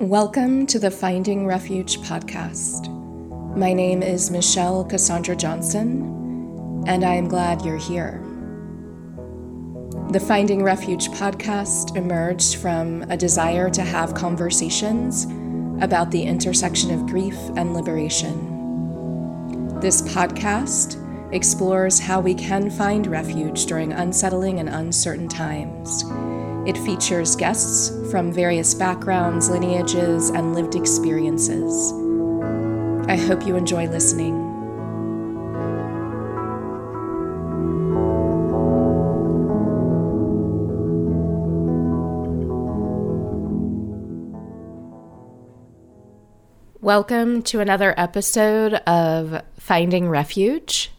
Welcome to the Finding Refuge podcast. My name is Michelle Cassandra Johnson, and I am glad you're here. The Finding Refuge podcast emerged from a desire to have conversations about the intersection of grief and liberation. This podcast explores how we can find refuge during unsettling and uncertain times. It features guests from various backgrounds, lineages, and lived experiences. I hope you enjoy listening. Welcome to another episode of Finding Refuge.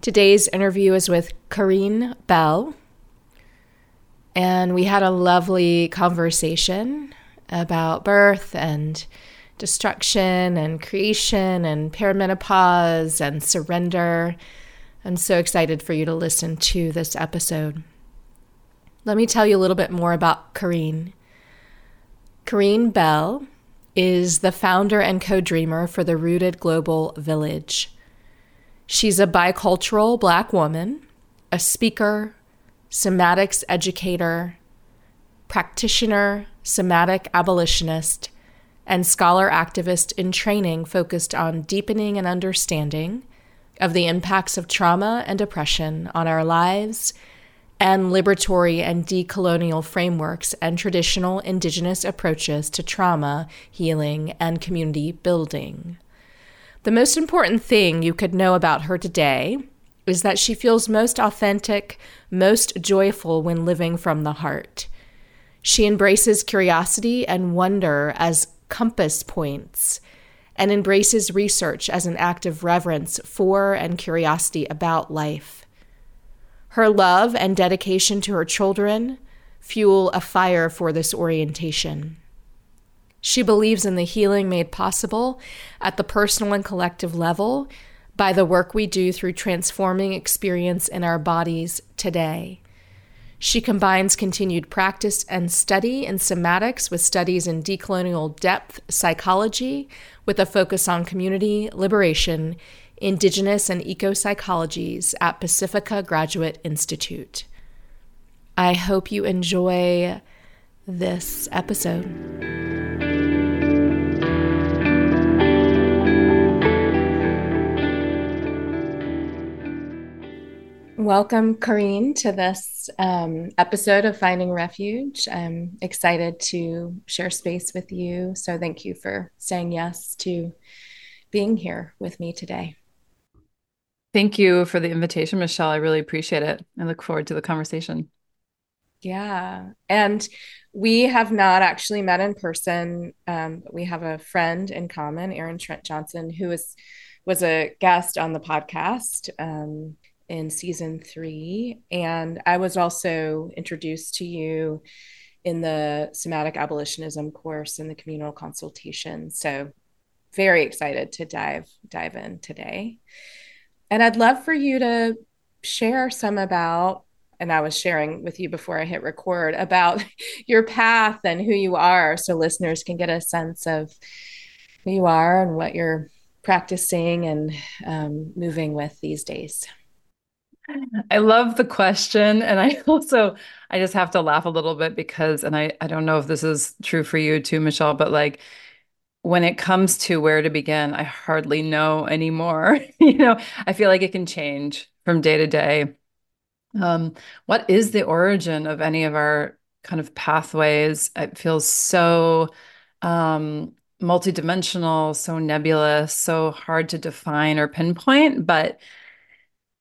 Today's interview is with Karine Bell, and we had a lovely conversation about birth and destruction and creation and perimenopause and surrender. I'm so excited for you to listen to this episode. Let me tell you a little bit more about Karine. Karine Bell is the founder and co dreamer for the Rooted Global Village. She's a bicultural Black woman, a speaker, somatics educator, practitioner, somatic abolitionist, and scholar activist in training focused on deepening and understanding of the impacts of trauma and oppression on our lives and liberatory and decolonial frameworks and traditional indigenous approaches to trauma, healing, and community building. The most important thing you could know about her today is that she feels most authentic, most joyful when living from the heart. She embraces curiosity and wonder as compass points and embraces research as an act of reverence for and curiosity about life. Her love and dedication to her children fuel a fire for this orientation. She believes in the healing made possible at the personal and collective level by the work we do through transforming experience in our bodies today. She combines continued practice and study in somatics with studies in decolonial depth psychology with a focus on community liberation, indigenous and eco psychologies at Pacifica Graduate Institute. I hope you enjoy this episode. Welcome, Karine, to this um, episode of Finding Refuge. I'm excited to share space with you. So, thank you for saying yes to being here with me today. Thank you for the invitation, Michelle. I really appreciate it. I look forward to the conversation. Yeah. And we have not actually met in person, um, but we have a friend in common, Erin Trent Johnson, who is was a guest on the podcast. Um, in season three. And I was also introduced to you in the somatic abolitionism course in the communal consultation. So very excited to dive dive in today. And I'd love for you to share some about and I was sharing with you before I hit record about your path and who you are so listeners can get a sense of who you are and what you're practicing and um, moving with these days. I love the question. And I also, I just have to laugh a little bit because, and I, I don't know if this is true for you too, Michelle, but like when it comes to where to begin, I hardly know anymore. you know, I feel like it can change from day to day. Um, what is the origin of any of our kind of pathways? It feels so um, multidimensional, so nebulous, so hard to define or pinpoint, but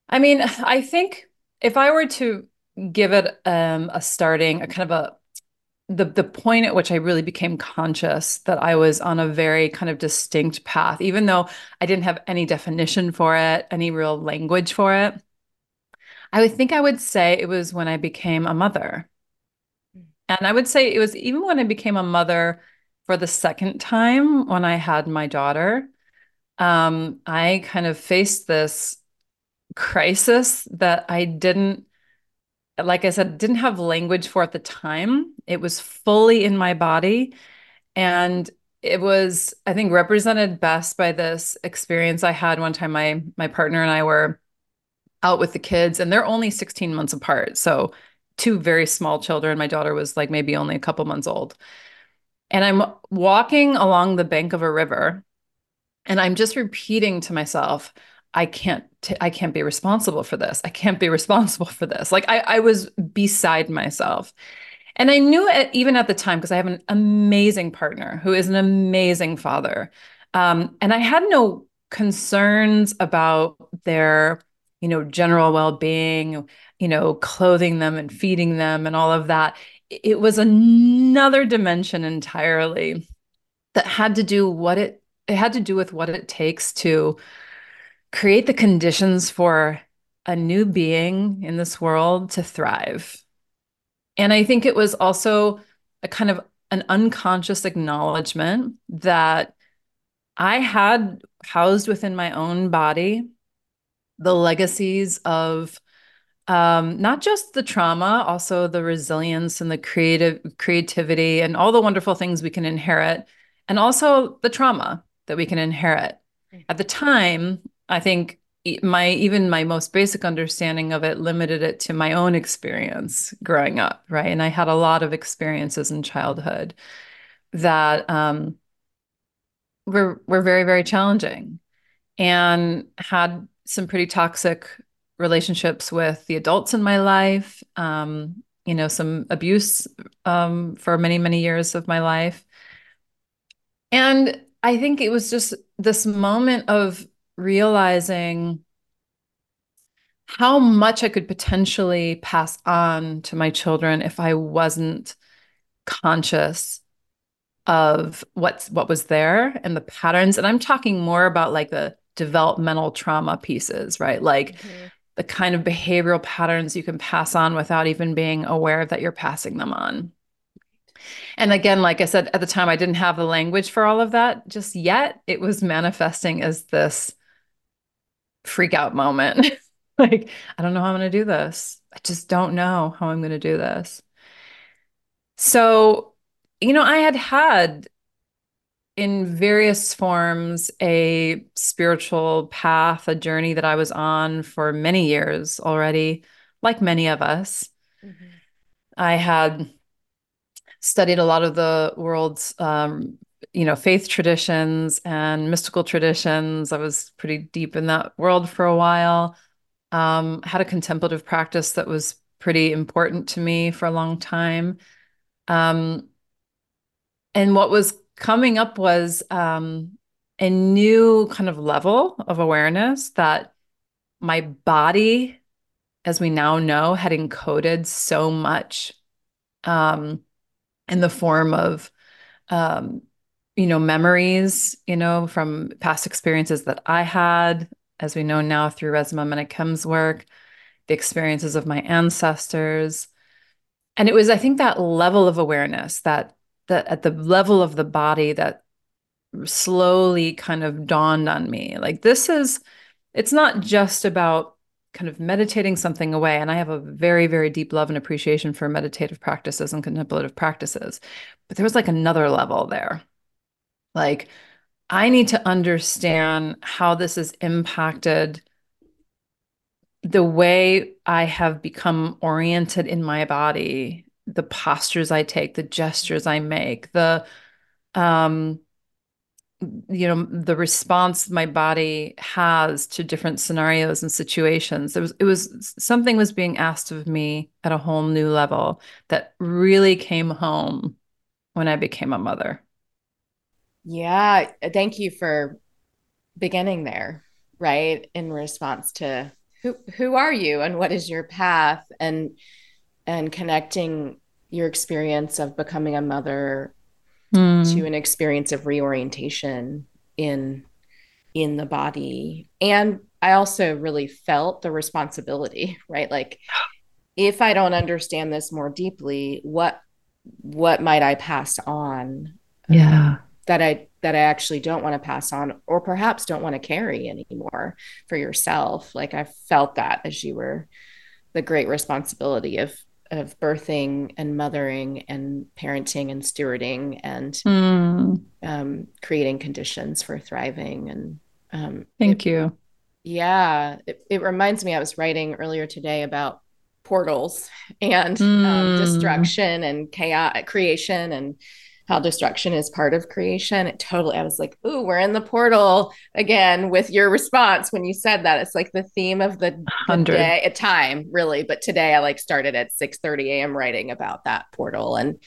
I mean, I think if I were to give it um, a starting, a kind of a the the point at which I really became conscious that I was on a very kind of distinct path, even though I didn't have any definition for it, any real language for it. I would think I would say it was when I became a mother. And I would say it was even when I became a mother for the second time when I had my daughter. Um, I kind of faced this crisis that I didn't, like I said, didn't have language for at the time. It was fully in my body. And it was, I think, represented best by this experience I had one time. My my partner and I were out with the kids, and they're only 16 months apart. So two very small children. My daughter was like maybe only a couple months old. And I'm walking along the bank of a river, and I'm just repeating to myself, I can't t- I can't be responsible for this. I can't be responsible for this. Like I, I was beside myself. And I knew it even at the time because I have an amazing partner who is an amazing father. Um, and I had no concerns about their, you know, general well-being, you know, clothing them and feeding them and all of that. It was another dimension entirely that had to do what it it had to do with what it takes to create the conditions for a new being in this world to thrive and I think it was also a kind of an unconscious acknowledgement that I had housed within my own body the legacies of um, not just the trauma, also the resilience and the creative creativity and all the wonderful things we can inherit, and also the trauma that we can inherit. Mm. At the time, I think my even my most basic understanding of it limited it to my own experience growing up right? And i had a lot of experiences in childhood that um, were were very very challenging and had some pretty toxic relationships with the adults in my life um, you know some abuse um, for many many years of my life. And i think it was just this moment of realizing how much I could potentially pass on to my children if I wasn't conscious of what's what was there and the patterns. And I'm talking more about like the developmental trauma pieces, right? Like mm-hmm. the kind of behavioral patterns you can pass on without even being aware that you're passing them on. And again, like I said, at the time, I didn't have the language for all of that just yet. It was manifesting as this freak out moment. like, I don't know how I'm going to do this. I just don't know how I'm going to do this. So, you know, I had had in various forms a spiritual path, a journey that I was on for many years already, like many of us. Mm-hmm. I had studied a lot of the world's um, you know faith traditions and mystical traditions. I was pretty deep in that world for a while. Um, had a contemplative practice that was pretty important to me for a long time. Um, and what was coming up was um, a new kind of level of awareness that my body as we now know had encoded so much um, in the form of um, you know, memories, you know, from past experiences that I had, as we know now through Resmaa Menakem's work, the experiences of my ancestors. And it was, I think, that level of awareness that that at the level of the body that slowly kind of dawned on me. Like this is, it's not just about kind of meditating something away. And I have a very, very deep love and appreciation for meditative practices and contemplative practices. But there was like another level there like, I need to understand how this has impacted the way I have become oriented in my body, the postures I take, the gestures I make, the um you know the response my body has to different scenarios and situations. There was it was something was being asked of me at a whole new level that really came home when i became a mother yeah, thank you for beginning there, right? In response to who who are you and what is your path and and connecting your experience of becoming a mother mm. to an experience of reorientation in in the body. And I also really felt the responsibility, right? Like if I don't understand this more deeply, what what might I pass on? Yeah. Um, that I that I actually don't want to pass on or perhaps don't want to carry anymore for yourself. Like I felt that as you were the great responsibility of of birthing and mothering and parenting and stewarding and Mm, um, creating conditions for thriving. And um, thank it, you. yeah, it, it reminds me, I was writing earlier today about portals and um, Mm, destruction and chaos creation and how destruction is part of creation. It totally, I was like, ooh, we're in the portal again with your response when you said that. It's like the theme of the the day at time, really. But today I like started at 6 30 a.m. writing about that portal and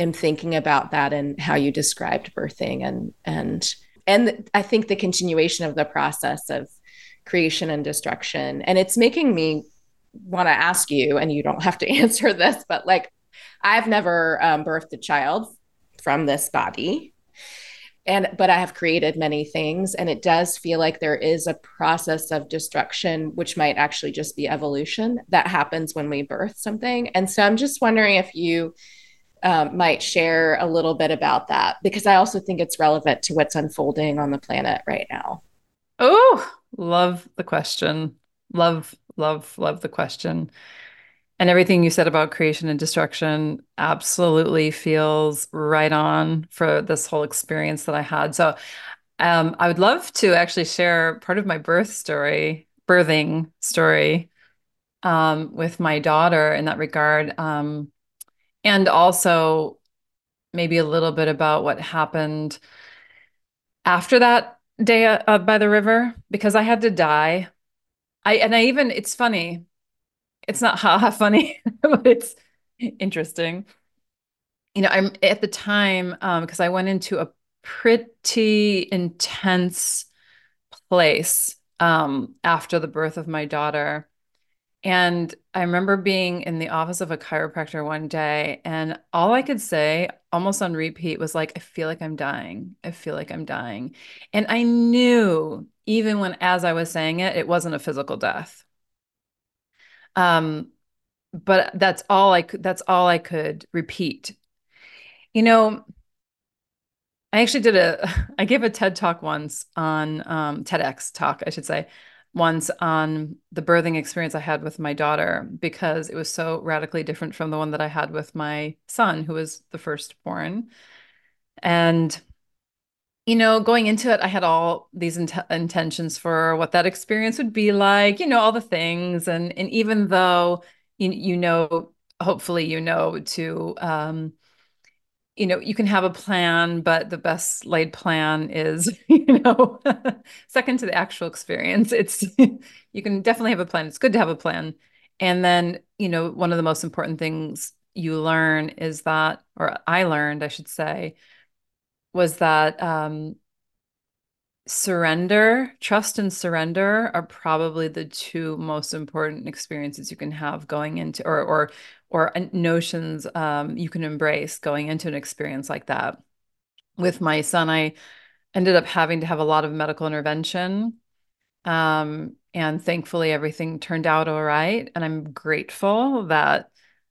am thinking about that and how you described birthing and and and I think the continuation of the process of creation and destruction. And it's making me want to ask you, and you don't have to answer this, but like I've never um, birthed a child from this body and but i have created many things and it does feel like there is a process of destruction which might actually just be evolution that happens when we birth something and so i'm just wondering if you um, might share a little bit about that because i also think it's relevant to what's unfolding on the planet right now Oh, love the question. Love, love, love the question. And everything you said about creation and destruction absolutely feels right on for this whole experience that I had. So, um, I would love to actually share part of my birth story, birthing story, um, with my daughter in that regard. Um, and also maybe a little bit about what happened after that day uh, by the river, because I had to die. I and I even it's funny. It's not haha funny, but it's interesting. You know, I'm at the time um because I went into a pretty intense place um after the birth of my daughter. And I remember being in the office of a chiropractor one day, and all I could say, almost on repeat, was like, I feel like I'm dying. I feel like I'm dying. And I knew, even when as I was saying it, it wasn't a physical death. Um, but that's all I could that's all I could repeat. You know, I actually did a I gave a TED talk once on um, TEDx talk, I should say, once on the birthing experience I had with my daughter because it was so radically different from the one that I had with my son, who was the firstborn. And you know, going into it, I had all these int intentions for what that experience would be like, you know, all the things. And and even though you you know, hopefully you know to um you know, you can have a plan, but the best laid plan is, you know, second to the actual experience. It's you can definitely have a plan. It's good to have a plan. And then, you know, one of the most important things you learn is that, or I learned, I should say, was that um, surrender, trust and surrender are probably the two most important experiences you can have going into or or or notions um, you can embrace going into an experience like that. With my son, I ended up having to have a lot of medical intervention. Um, and thankfully everything turned out all right. And I'm grateful that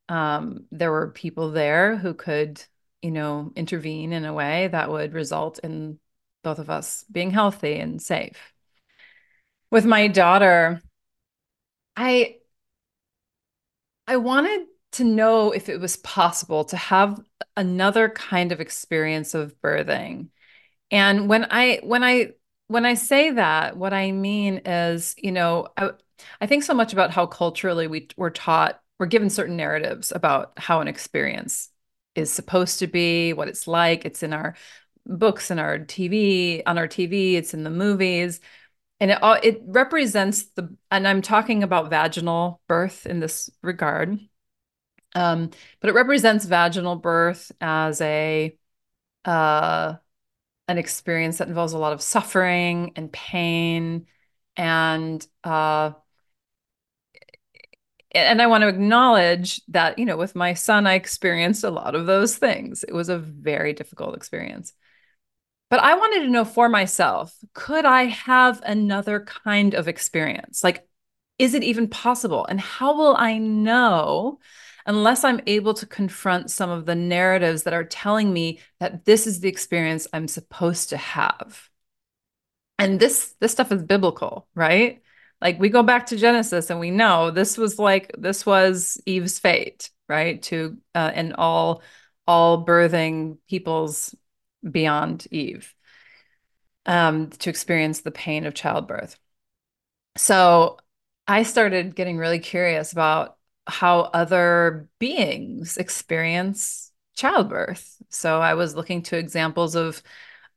um, there were people there who could, you know, intervene in a way that would result in both of us being healthy and safe. With my daughter, I I wanted to know if it was possible to have another kind of experience of birthing. And when I when I when I say that, what I mean is, you know, I, I think so much about how culturally we we're taught, we're given certain narratives about how an experience is supposed to be, what it's like. It's in our books and our TV, on our TV, it's in the movies. And it all it represents the and I'm talking about vaginal birth in this regard. Um, but it represents vaginal birth as a uh an experience that involves a lot of suffering and pain and uh and I want to acknowledge that, you know, with my son, I experienced a lot of those things. It was a very difficult experience. But I wanted to know for myself, could I have another kind of experience? Like, is it even possible? And how will I know unless I'm able to confront some of the narratives that are telling me that this is the experience I'm supposed to have? And this this stuff is biblical, right? Like we go back to Genesis and we know this was like this was Eve's fate. right? To uh, and all all birthing peoples beyond Eve um, to experience the pain of childbirth. So I started getting really curious about how other beings experience childbirth. So I was looking to examples of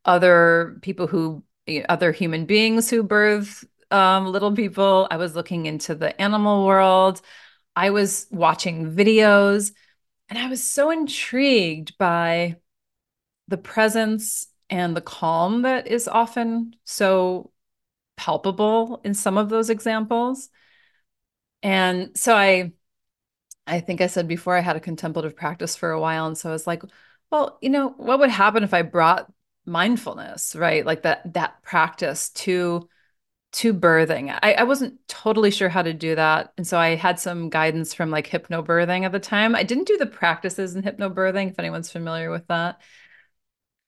other people who, other human beings who birth um, little people. I was looking into the animal world. I was watching videos and I was so intrigued by the presence and the calm that is often so palpable in some of those examples. And so I I think I said before I had a contemplative practice for a while and so I was like, well, you know, what would happen if I brought mindfulness, right? Like that that practice to to birthing. I, I wasn't totally sure how to do that. And so I had some guidance from like hypnobirthing at the time. I didn't do the practices in hypnobirthing, if anyone's familiar with that.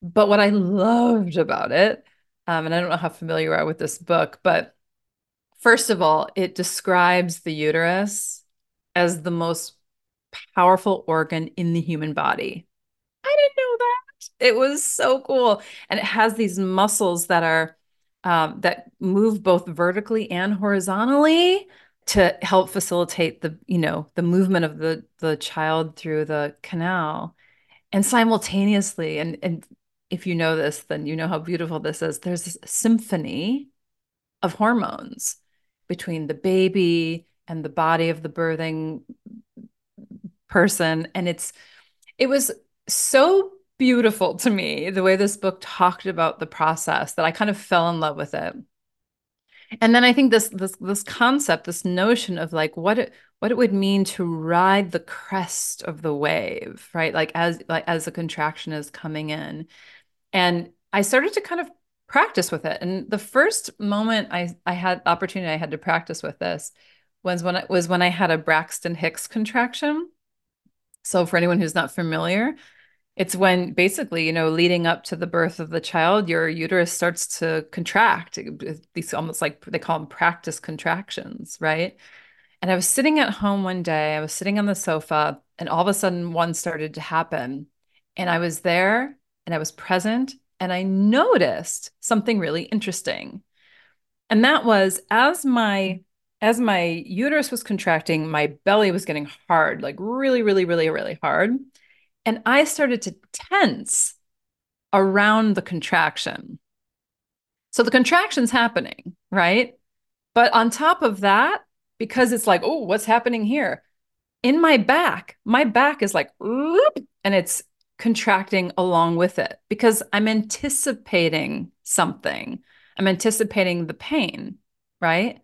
But what I loved about it, um, and I don't know how familiar you are with this book, but first of all, it describes the uterus as the most powerful organ in the human body. I didn't know that. It was so cool. And it has these muscles that are um, that move both vertically and horizontally to help facilitate the you know the movement of the the child through the canal. And simultaneously and and if you know this then you know how beautiful this is there's this symphony of hormones between the baby and the body of the birthing person. And it's it was so beautiful to me the way this book talked about the process that I kind of fell in love with it. And then I think this this this concept, this notion of like what it what it would mean to ride the crest of the wave, right? Like as like as the contraction is coming in. And I started to kind of practice with it. And the first moment I I had opportunity I had to practice with this was when it was when I had a Braxton Hicks contraction. So for anyone who's not familiar, it's when basically, you know, leading up to the birth of the child, your uterus starts to contract. These almost like they call them practice contractions, right? And I was sitting at home one day, I was sitting on the sofa, and all of a sudden one started to happen. And I was there and I was present, and I noticed something really interesting. And that was as my as my uterus was contracting, my belly was getting hard, like really, really, really, really hard. And I started to tense around the contraction. So the contraction's happening, right? But on top of that, because it's like, oh, what's happening here? In my back, my back is like, and it's contracting along with it because I'm anticipating something. I'm anticipating the pain, right?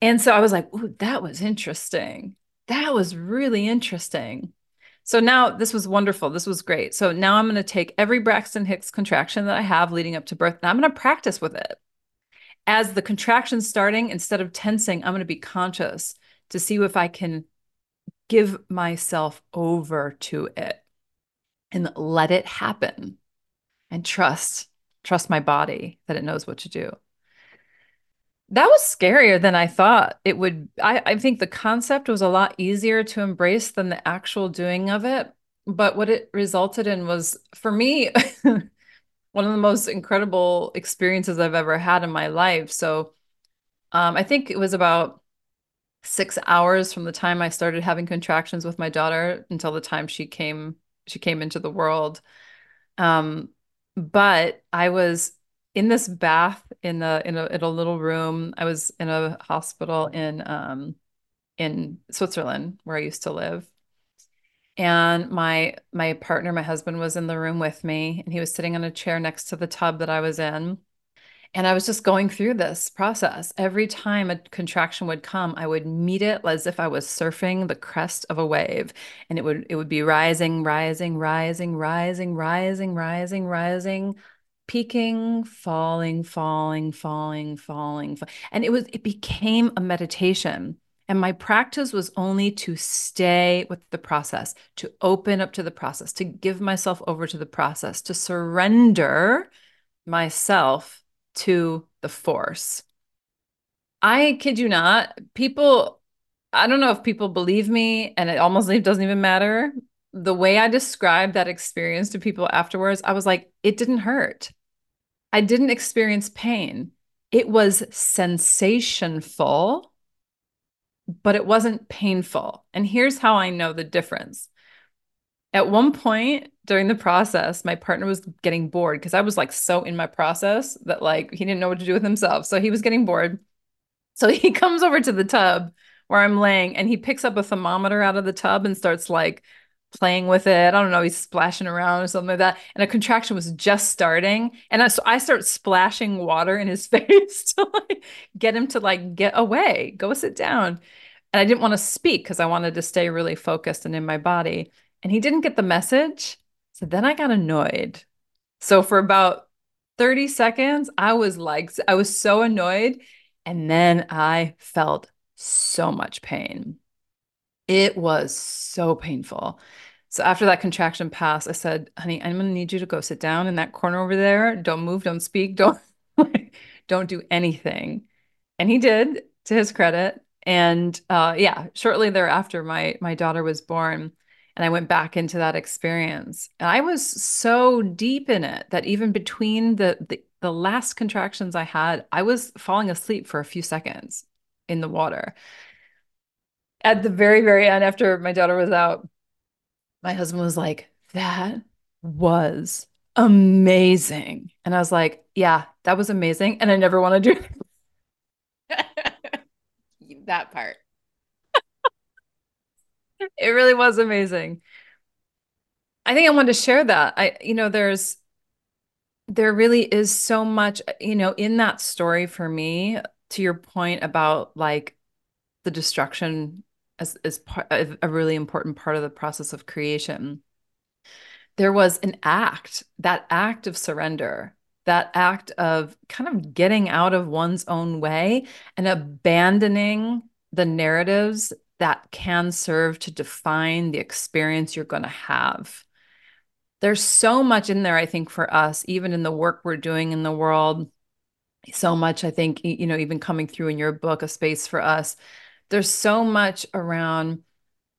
And so I was like, oh, that was interesting. That was really interesting. So now this was wonderful. This was great. So now I'm going to take every Braxton Hicks contraction that I have leading up to birth and I'm going to practice with it. As the contraction's starting, instead of tensing, I'm going to be conscious to see if I can give myself over to it and let it happen and trust, trust my body that it knows what to do that was scarier than I thought it would. I, I think the concept was a lot easier to embrace than the actual doing of it. But what it resulted in was, for me, one of the most incredible experiences I've ever had in my life. So um, I think it was about six hours from the time I started having contractions with my daughter until the time she came she came into the world. Um, but I was in this bath in a in a in a little room. I was in a hospital in um in Switzerland where I used to live. And my my partner, my husband was in the room with me and he was sitting on a chair next to the tub that I was in. And I was just going through this process. Every time a contraction would come, I would meet it as if I was surfing the crest of a wave. And it would it would be rising, rising, rising, rising, rising, rising, rising, peaking, falling, falling, falling, falling, and it was it became a meditation. And my practice was only to stay with the process, to open up to the process, to give myself over to the process, to surrender myself to the force. I kid you not, people I don't know if people believe me, and it almost doesn't even matter. The way I described that experience to people afterwards, I was like, it didn't hurt. I didn't experience pain. It was sensationful, but it wasn't painful. And here's how I know the difference. At one point during the process, my partner was getting bored because I was like so in my process that like he didn't know what to do with himself. So he was getting bored. So he comes over to the tub where I'm laying and he picks up a thermometer out of the tub and starts like playing with it. I don't know, he's splashing around or something like that. And a contraction was just starting. And I, so I start splashing water in his face to like get him to like get away, go sit down. And I didn't want to speak because I wanted to stay really focused and in my body. And he didn't get the message. So then I got annoyed. So for about 30 seconds, I was like, I was so annoyed. And then I felt so much pain. It was so painful. So after that contraction passed, I said, honey, I'm to need you to go sit down in that corner over there. Don't move, don't speak, don't don't do anything. And he did to his credit. And uh, yeah, shortly thereafter, my my daughter was born, and I went back into that experience. And I was so deep in it that even between the, the the last contractions I had, I was falling asleep for a few seconds in the water. At the very, very end, after my daughter was out, my husband was like, That was amazing. And I was like, Yeah, that was amazing. And I never want to do that part. it really was amazing. I think I wanted to share that. I, you know, there's, there really is so much, you know, in that story for me, to your point about like the destruction as, as part, a really important part of the process of creation. There was an act, that act of surrender that act of kind of getting out of one's own way and abandoning the narratives that can serve to define the experience you're going to have. There's so much in there, I think, for us, even in the work we're doing in the world. So much, I think, you know, even coming through in your book, A Space for Us, there's so much around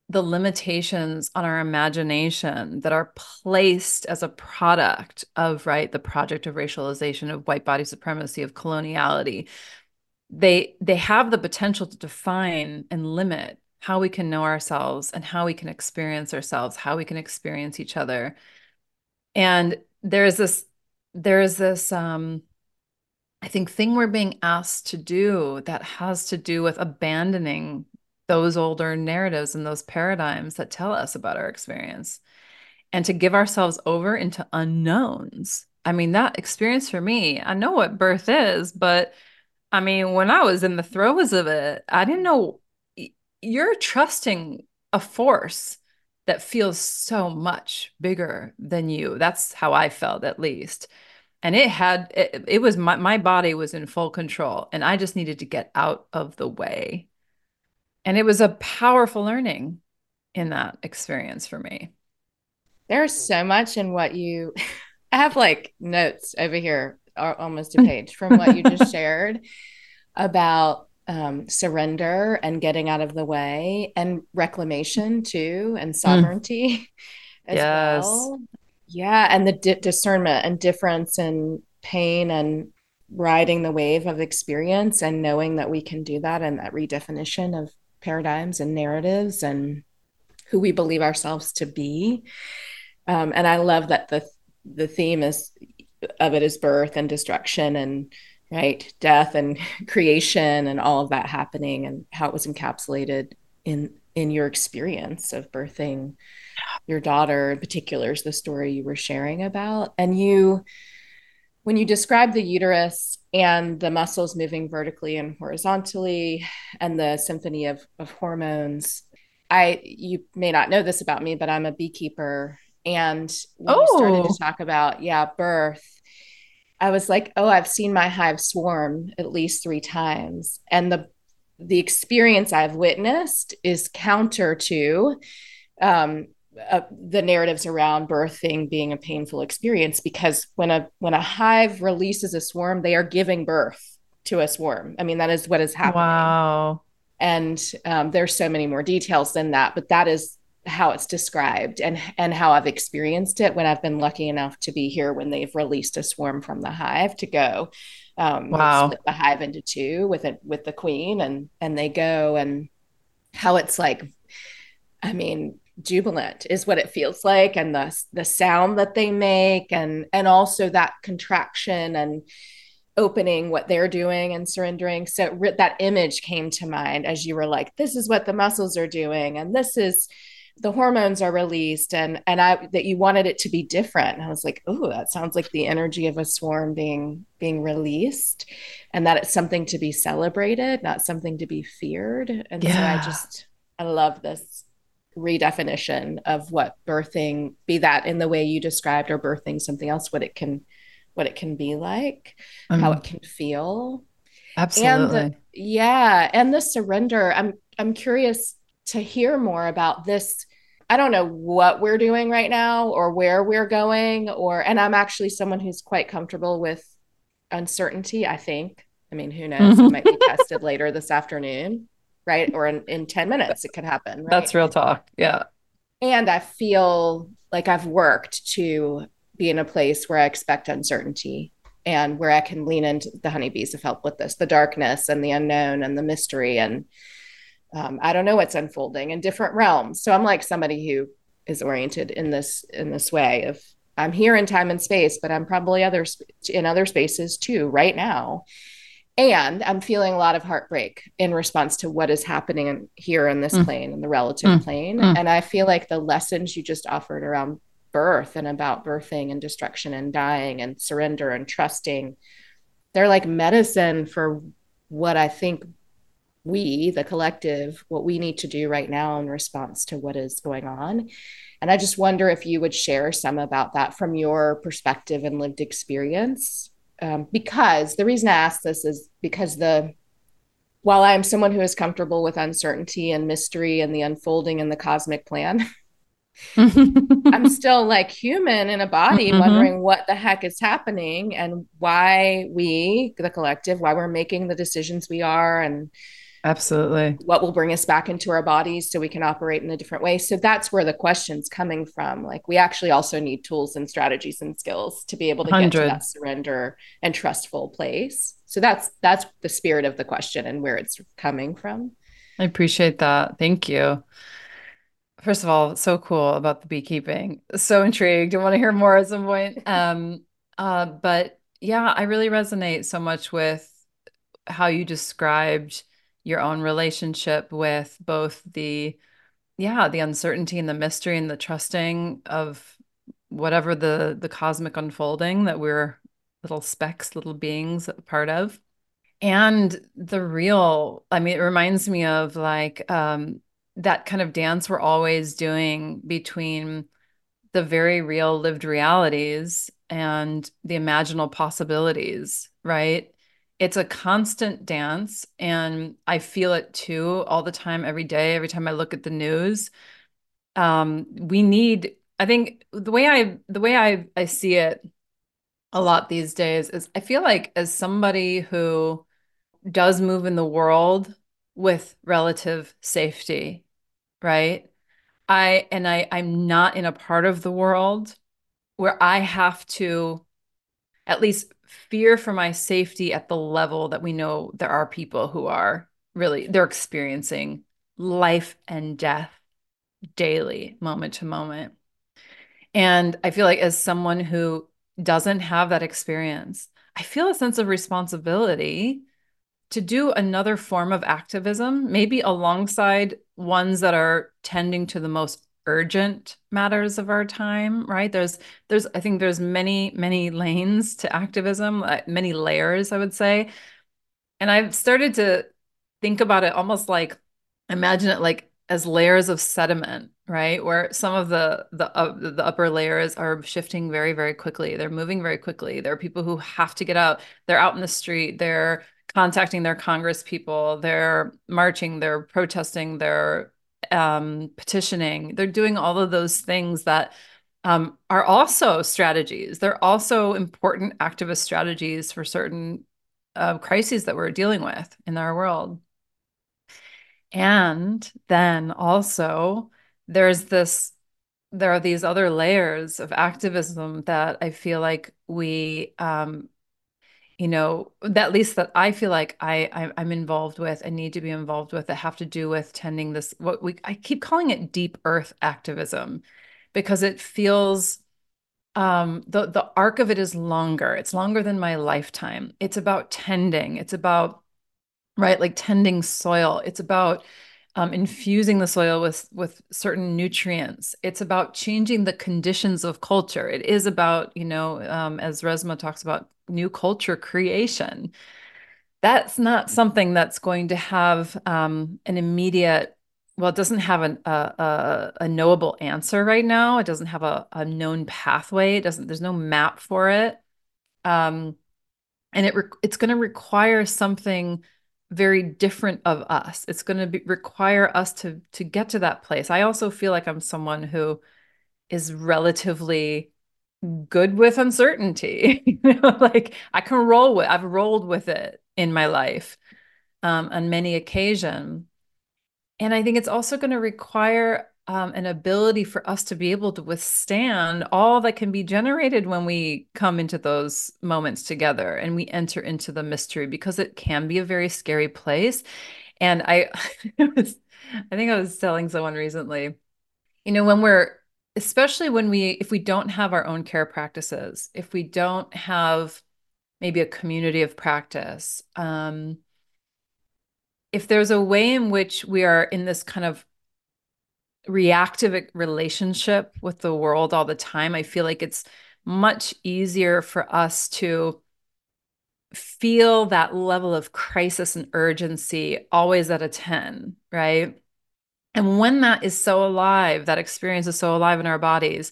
the limitations on our imagination that are placed as a product of right the project of racialization of white body supremacy of coloniality. They they have the potential to define and limit how we can know ourselves and how we can experience ourselves how we can experience each other. And there's this there's this um i think thing we're being asked to do that has to do with abandoning those older narratives and those paradigms that tell us about our experience and to give ourselves over into unknowns. I mean, that experience for me, I know what birth is, but I mean, when I was in the throes of it, I didn't know you're trusting a force that feels so much bigger than you. That's how I felt, at least. And it had, it, it was my, my body was in full control, and I just needed to get out of the way. And it was a powerful learning in that experience for me. There's so much in what you I have like notes over here, are almost a page from what you just shared about um, surrender and getting out of the way and reclamation too, and mm. sovereignty mm. as yes. well. Yeah. And the di- discernment and difference and pain and riding the wave of experience and knowing that we can do that and that redefinition of paradigms and narratives and who we believe ourselves to be. Um, and I love that the the theme is of it is birth and destruction and right death and creation and all of that happening and how it was encapsulated in in your experience of birthing your daughter in particular is the story you were sharing about and you when you describe the uterus and the muscles moving vertically and horizontally and the symphony of, of hormones i you may not know this about me but i'm a beekeeper and when oh. started to oh. talk about yeah birth i was like oh i've seen my hive swarm at least three times and the the experience i've witnessed is counter to um, uh, the narratives around birthing being a painful experience because when a when a hive releases a swarm they are giving birth to a swarm i mean that is what is happening wow And um, there's so many more details than that, but that is how it's described and and how I've experienced it when I've been lucky enough to be here when they've released a swarm from the hive to go. Um, wow. Split the hive into two with it with the queen, and and they go and how it's like. I mean, jubilant is what it feels like, and the the sound that they make, and and also that contraction and opening what they're doing and surrendering. So that image came to mind as you were like, this is what the muscles are doing, and this is the hormones are released and and I that you wanted it to be different. And I was like, oh, that sounds like the energy of a swarm being being released and that it's something to be celebrated, not something to be feared. And yeah. so I just I love this redefinition of what birthing be that in the way you described or birthing something else what it can what it can be like um, how it can feel. Absolutely and the, yeah and the surrender. I'm i'm curious to hear more about this. I don't know what we're doing right now or where we're going or and I'm actually someone who's quite comfortable with uncertainty, I think. I mean, who knows? it might be tested later this afternoon, right? Or in, in 10 minutes it could happen. Right? That's real talk. Yeah. And I feel like I've worked to be in a place where I expect uncertainty and where I can lean into the honeybees of help with this, the darkness and the unknown and the mystery and um, I don't know what's unfolding in different realms. So I'm like somebody who is oriented in this in this way of I'm here in time and space, but I'm probably other in other spaces too right now. And I'm feeling a lot of heartbreak in response to what is happening here in this mm. plane, in the relative mm. plane. Mm. And I feel like the lessons you just offered around birth and about birthing and destruction and dying and surrender and trusting, they're like medicine for what I think we, the collective, what we need to do right now in response to what is going on. And I just wonder if you would share some about that from your perspective and lived experience. Um, because the reason I ask this is because the while I'm someone who is comfortable with uncertainty and mystery and the unfolding and the cosmic plan, I'm still like human in a body, mm-hmm. wondering what the heck is happening and why we, the collective, why we're making the decisions we are, and Absolutely. What will bring us back into our bodies so we can operate in a different way. So that's where the question's coming from. Like we actually also need tools and strategies and skills to be able to 100. get to that surrender and trustful place. So that's that's the spirit of the question and where it's coming from. I appreciate that. Thank you. First of all, so cool about the beekeeping. So intrigued. I want to hear more at some point. Um, uh, but yeah, I really resonate so much with how you described your own relationship with both the yeah the uncertainty and the mystery and the trusting of whatever the the cosmic unfolding that we're little specks little beings part of. And the real i mean it reminds me of like um that kind of dance we're always doing between the very real lived realities and the imaginal possibilities right it's a constant dance and i feel it too all the time every day every time i look at the news. Um, we need i think the way i the way i i see it a lot these days is i feel like as somebody who does move in the world with relative safety right? I and i i'm not in a part of the world where i have to at least fear for my safety at the level that we know there are people who are really they're experiencing life and death daily moment to moment. And i feel like as someone who doesn't have that experience i feel a sense of responsibility to do another form of activism maybe alongside ones that are tending to the most urgent matters of our time right? There's there's i think there's many many lanes to activism uh, many layers i would say. And i've started to think about it almost like imagine it like as layers of sediment right? Where some of the the uh, the upper layers are shifting very very quickly. They're moving very quickly. There are people who have to get out. They're out in the street. They're contacting their congress people. They're marching. They're protesting. They're um, petitioning. They're doing all of those things that um, are also strategies. They're also important activist strategies for certain uh, crises that we're dealing with in our world. And then also, there's this, there are these other layers of activism that I feel like we, um, you know, that at least that I feel like I I'm involved with and need to be involved with that have to do with tending this what we I keep calling it deep earth activism because it feels um the the arc of it is longer. It's longer than my lifetime. It's about tending. It's about right like tending soil. It's about um, infusing the soil with with certain nutrients it's about changing the conditions of culture it is about you know um, as Resmaa talks about new culture creation that's not something that's going to have um, an immediate well, it doesn't have an, a, a, knowable answer right now. It doesn't have a, a known pathway. It doesn't, there's no map for it. Um, and it it's going to require something very different of us. It's going to require us to to get to that place. I also feel like I'm someone who is relatively good with uncertainty. you know, like I can roll with I've rolled with it in my life um, on many occasions and I think it's also going to require um, an ability for us to be able to withstand all that can be generated when we come into those moments together and we enter into the mystery because it can be a very scary place. And I, I think I was telling someone recently, you know, when we're, especially when we, if we don't have our own care practices, if we don't have maybe a community of practice, um, if there's a way in which we are in this kind of reactive relationship with the world all the time, I feel like it's much easier for us to feel that level of crisis and urgency always at a 10, right? And when that is so alive, that experience is so alive in our bodies,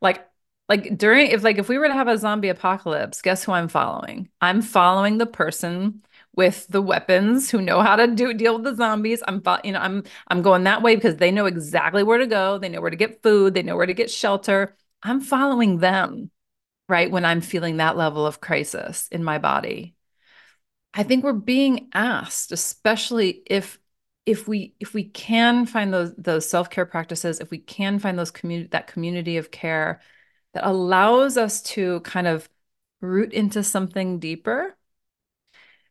like like during if like if we were to have a zombie apocalypse, guess who I'm following? I'm following the person with the weapons who know how to do deal with the zombies. I'm you know I'm I'm going that way because they know exactly where to go. They know where to get food, they know where to get shelter. I'm following them right when I'm feeling that level of crisis in my body. I think we're being asked especially if if we if we can find those those self-care practices, if we can find those community that community of care that allows us to kind of root into something deeper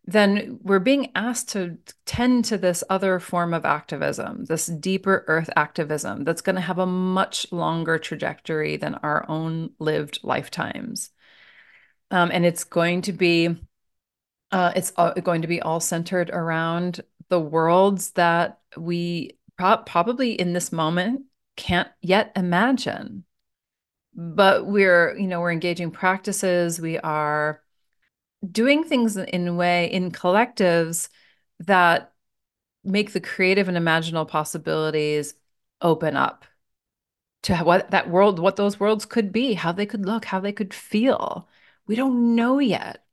then we're being asked to tend to this other form of activism, this deeper earth activism that's going to have a much longer trajectory than our own lived lifetimes. Um, and it's going to be uh, it's going to be all centered around the worlds that we pro- probably in this moment can't yet imagine but we're you know we're engaging practices we are doing things in a way in collectives that make the creative and imaginal possibilities open up to what that world, what those worlds could be, how they could look, how they could feel. We don't know yet.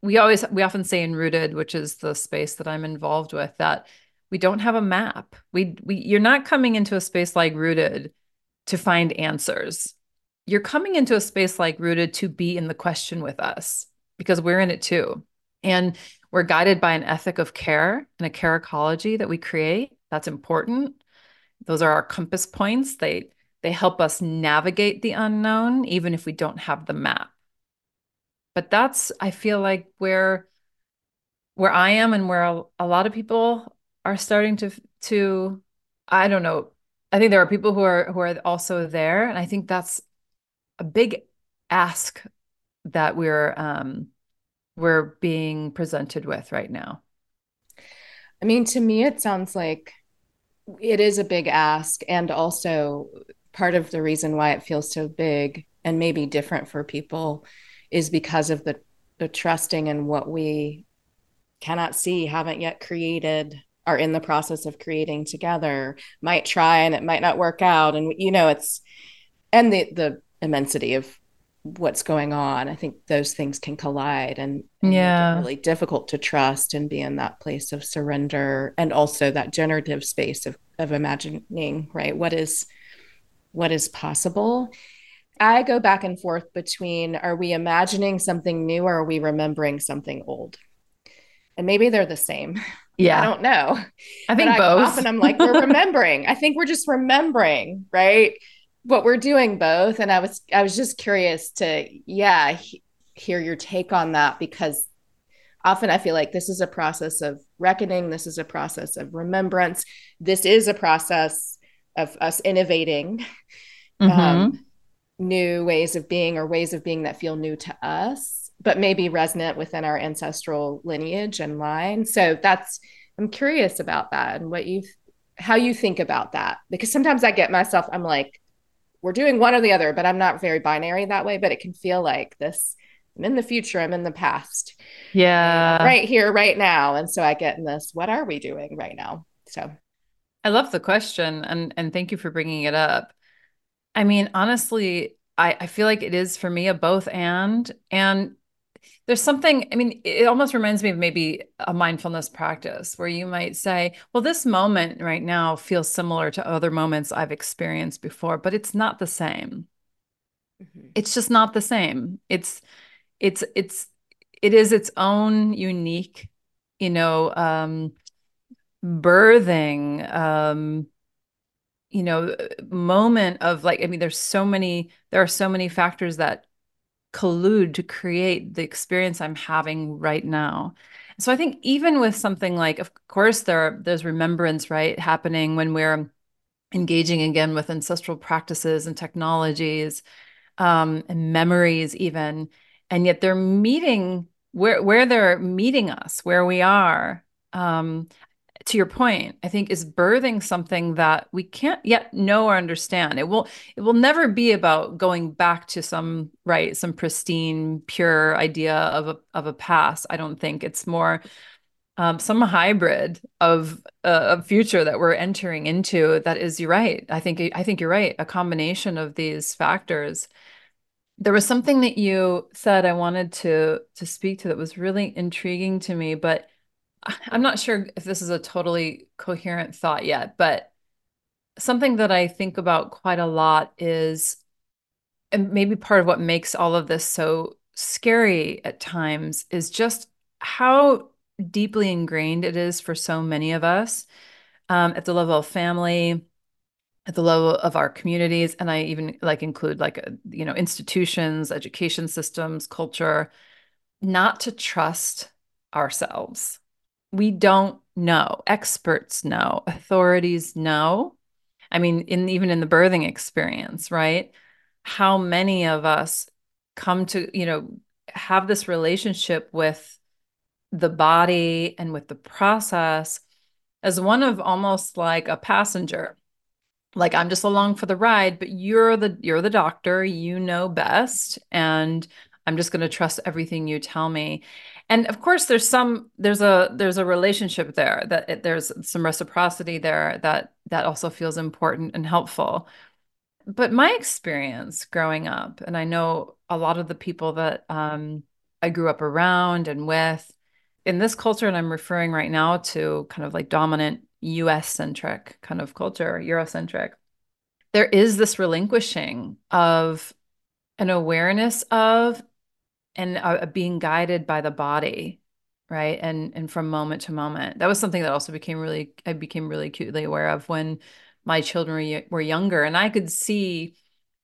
We always, we often say in Rooted, which is the space that I'm involved with, that we don't have a map. We, we, you're not coming into a space like Rooted to find answers. You're coming into a space like Rooted to be in the question with us because we're in it too. And we're guided by an ethic of care and a care ecology that we create. That's important. Those are our compass points. They they help us navigate the unknown even if we don't have the map. But that's I feel like where where I am and where a, a lot of people are starting to to I don't know. I think there are people who are who are also there and I think that's a big ask that we're um, we're being presented with right now? I mean, to me, it sounds like it is a big ask, and also part of the reason why it feels so big and maybe different for people is because of the the trusting in what we cannot see, haven't yet created, are in the process of creating together, might try and it might not work out, and you know, it's and the the immensity of what's going on. I think those things can collide and, and yeah, really difficult to trust and be in that place of surrender and also that generative space of of imagining, right? What is what is possible? I go back and forth between are we imagining something new or are we remembering something old? And maybe they're the same. Yeah. I don't know. I think but both. I, often I'm like, we're remembering. I think we're just remembering, right? What we're doing both. And I was I was just curious to, yeah, he, hear your take on that because often I feel like this is a process of reckoning. This is a process of remembrance. This is a process of us innovating mm-hmm. um, new ways of being or ways of being that feel new to us but maybe resonant within our ancestral lineage and line. So that's I'm curious about that and what you how you think about that because sometimes I get myself I'm like we're doing one or the other, but I'm not very binary that way, but it can feel like this I'm in the future, I'm in the past. Yeah. Uh, right here, right now. And so I get in this, what are we doing right now? So I love the question and and thank you for bringing it up. I mean, honestly, I, I feel like it is for me a both and and there's something, I mean, it almost reminds me of maybe a mindfulness practice where you might say, well, this moment right now feels similar to other moments I've experienced before, but it's not the same. Mm-hmm. It's just not the same. It's, it's, it's, it is its own unique, you know, um, birthing, um, you know, moment of like, I mean, there's so many, there are so many factors that collude to create the experience I'm having right now. So I think even with something like, of course, there are, there's remembrance, right, happening when we're engaging again with ancestral practices and technologies um, and memories, even, and yet they're meeting where where they're meeting us, where we are. Um, to your point, I think is birthing something that we can't yet know or understand. It will it will never be about going back to some right, some pristine, pure idea of a of a past. I don't think it's more um, some hybrid of uh, a future that we're entering into. That is, you're right. I think I think you're right. A combination of these factors. There was something that you said I wanted to to speak to that was really intriguing to me, but I'm not sure if this is a totally coherent thought yet, but something that I think about quite a lot is, and maybe part of what makes all of this so scary at times is just how deeply ingrained it is for so many of us um, at the level of family, at the level of our communities, and I even like include like uh, you know institutions, education systems, culture, not to trust ourselves we don't know. Experts know, authorities know. I mean, in even in the birthing experience, right? How many of us come to, you know, have this relationship with the body and with the process as one of almost like a passenger. Like I'm just along for the ride, but you're the you're the doctor, you know best and I'm just going to trust everything you tell me and of course there's some there's a there's a relationship there that it, there's some reciprocity there that that also feels important and helpful. But my experience growing up and i know a lot of the people that um, i grew up around and with in this culture and i'm referring right now to kind of like dominant us centric kind of culture eurocentric there is this relinquishing of an awareness of and uh, being guided by the body right? And and from moment to moment. That was something that also became really i became really acutely aware of when my children were, were younger. And i could see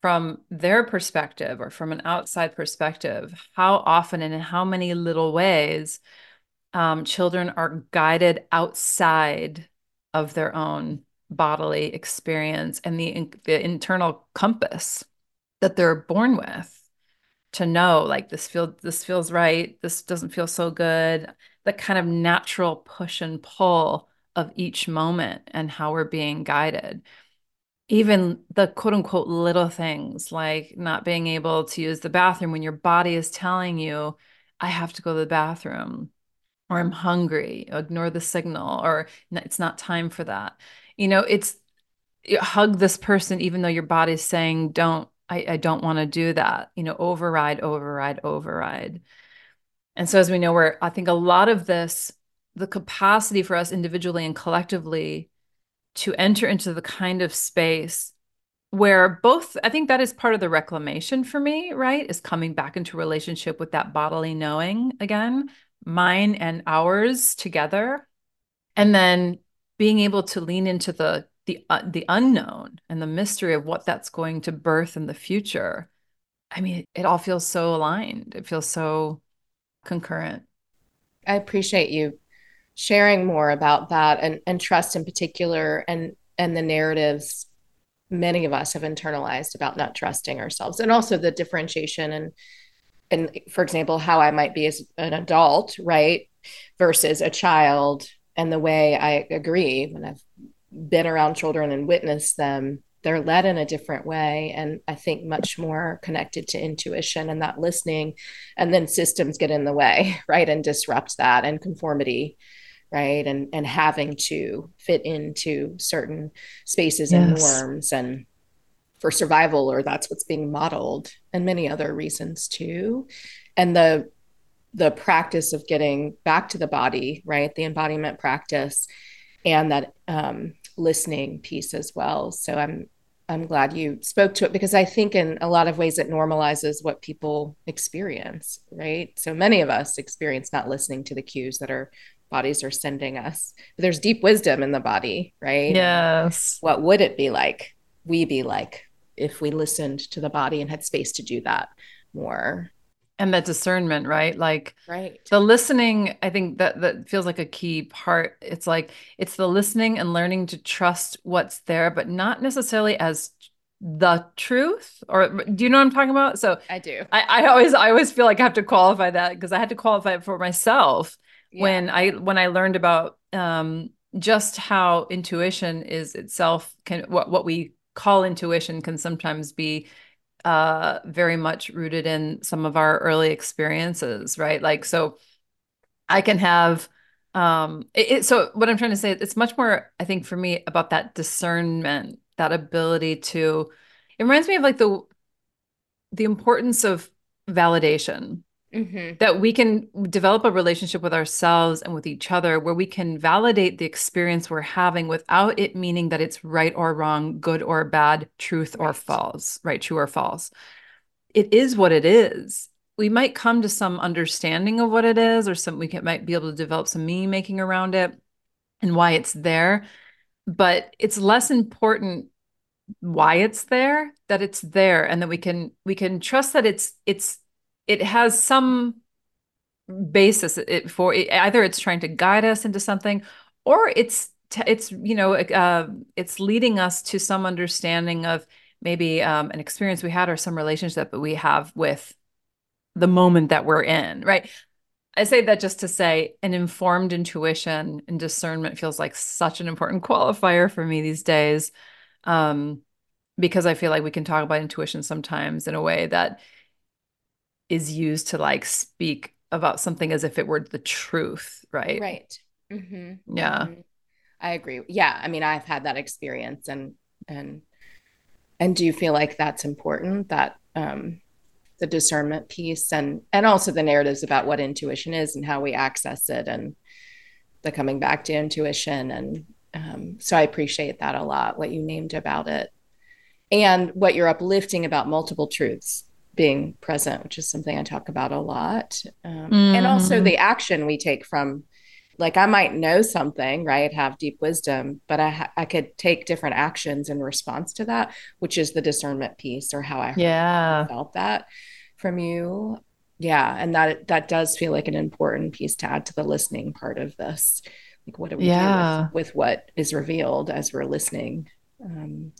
from their perspective or from an outside perspective how often and in how many little ways um, children are guided outside of their own bodily experience and the, the internal compass that they're born with to know like this feel this feels right this doesn't feel so good the kind of natural push and pull of each moment and how we're being guided. Even the quote unquote little things like not being able to use the bathroom when your body is telling you i have to go to the bathroom or i'm hungry ignore the signal or it's not time for that. You know it's hug this person even though your body's saying don't I, I don't want to do that. You know, override, override, override. And so, as we know, where I think a lot of this, the capacity for us individually and collectively to enter into the kind of space where both, I think that is part of the reclamation for me, right? Is coming back into relationship with that bodily knowing again, mine and ours together. and then being able to lean into the the uh, the unknown and the mystery of what that's going to birth in the future i mean it all feels so aligned. It feels so concurrent. I appreciate you sharing more about that and and trust in particular and and the narratives many of us have internalized about not trusting ourselves and also the differentiation and and for example how i might be as an adult right versus a child and the way i agree when i've been around children and witnessed them they're led in a different way and i think much more connected to intuition and that listening and then systems get in the way right and disrupt that and conformity right and and having to fit into certain spaces yes. and norms and for survival or that's what's being modeled and many other reasons too and the the practice of getting back to the body right the embodiment practice and that um, listening piece as well so i'm i'm glad you spoke to it because i think in a lot of ways it normalizes what people experience right so many of us experience not listening to the cues that our bodies are sending us. There's deep wisdom in the body, right? Yes. What would it be like? We be like if we listened to the body and had space to do that more. And that discernment, right? Like right. the listening, I think that that feels like a key part. It's like it's the listening and learning to trust what's there, but not necessarily as the truth or do you know what i'm talking about so i do i, I always i always feel like i have to qualify that because i had to qualify it for myself yeah. when I when I learned about um, just how intuition is itself can what what we call intuition can sometimes be uh, very much rooted in some of our early experiences, right? Like so, I can have um it, it, so what i'm trying to say it's much more i think for me about that discernment that ability to it reminds me of like the the importance of validation Mm-hmm. That we can develop a relationship with ourselves and with each other where we can validate the experience we're having without it meaning that it's right or wrong, good or bad, truth or false, right? True or false. It is what it is. We might come to some understanding of what it is, or some we can, might be able to develop some meaning making around it and why it's there. But it's less important why it's there, that it's there, and that we can we can trust that it's it's it has some basis it for either it's trying to guide us into something or it's it's you know uh, it's leading us to some understanding of maybe um, an experience we had or some relationship that we have with the moment that we're in right? I say that just to say an informed intuition and discernment feels like such an important qualifier for me these days um, because i feel like we can talk about intuition sometimes in a way that is used to like speak about something as if it were the truth, right? Right. Mm-hmm. Yeah. Mm-hmm. I agree. Yeah, I mean, I've had that experience, and and and do you feel like that's important that um, the discernment piece, and and also the narratives about what intuition is and how we access it, and the coming back to intuition, and um, so I appreciate that a lot. What you named about it, and what you're uplifting about multiple truths being present, which is something I talk about a lot. Um, mm. And also mm. the action we take from, like, I might know something, right? Have deep wisdom, but I, ha- I could take different actions in response to that, which is the discernment piece or how I yeah. felt that from you. Yeah. And that, that does feel like an important piece to add to the listening part of this. Like, what do we yeah. do with, with what is revealed as we're listening? Um,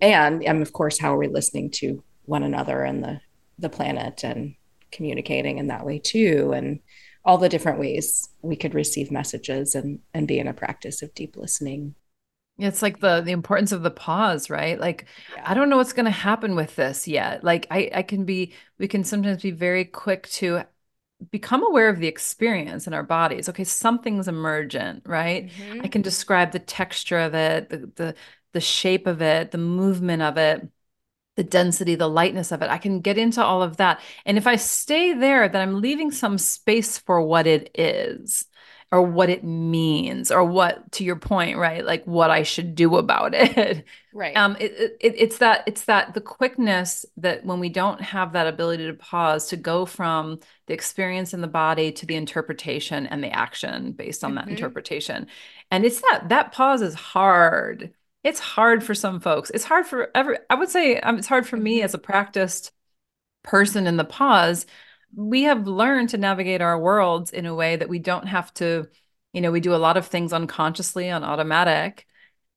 and, and of course, how are we listening to one another and the the planet and communicating in that way too and all the different ways we could receive messages and and be in a practice of deep listening. It's like the the importance of the pause right? Like yeah. i don't know what's going to happen with this yet. Like i i can be we can sometimes be very quick to become aware of the experience in our bodies. Okay something's emergent right? Mm-hmm. i can describe the texture of it the, the the shape of it the movement of it the density, the lightness of it. I can get into all of that. And if I stay there, then I'm leaving some space for what it is or what it means or what to your point right like what i should do about it right um it, it, it's that it's that the quickness that when we don't have that ability to pause to go from the experience in the body to the interpretation and the action based on mm-hmm. that interpretation and it's that that pause is hard it's hard for some folks it's hard for every i would say um, it's hard for mm-hmm. me as a practiced person in the pause we have learned to navigate our worlds in a way that we don't have to, you know, we do a lot of things unconsciously on automatic.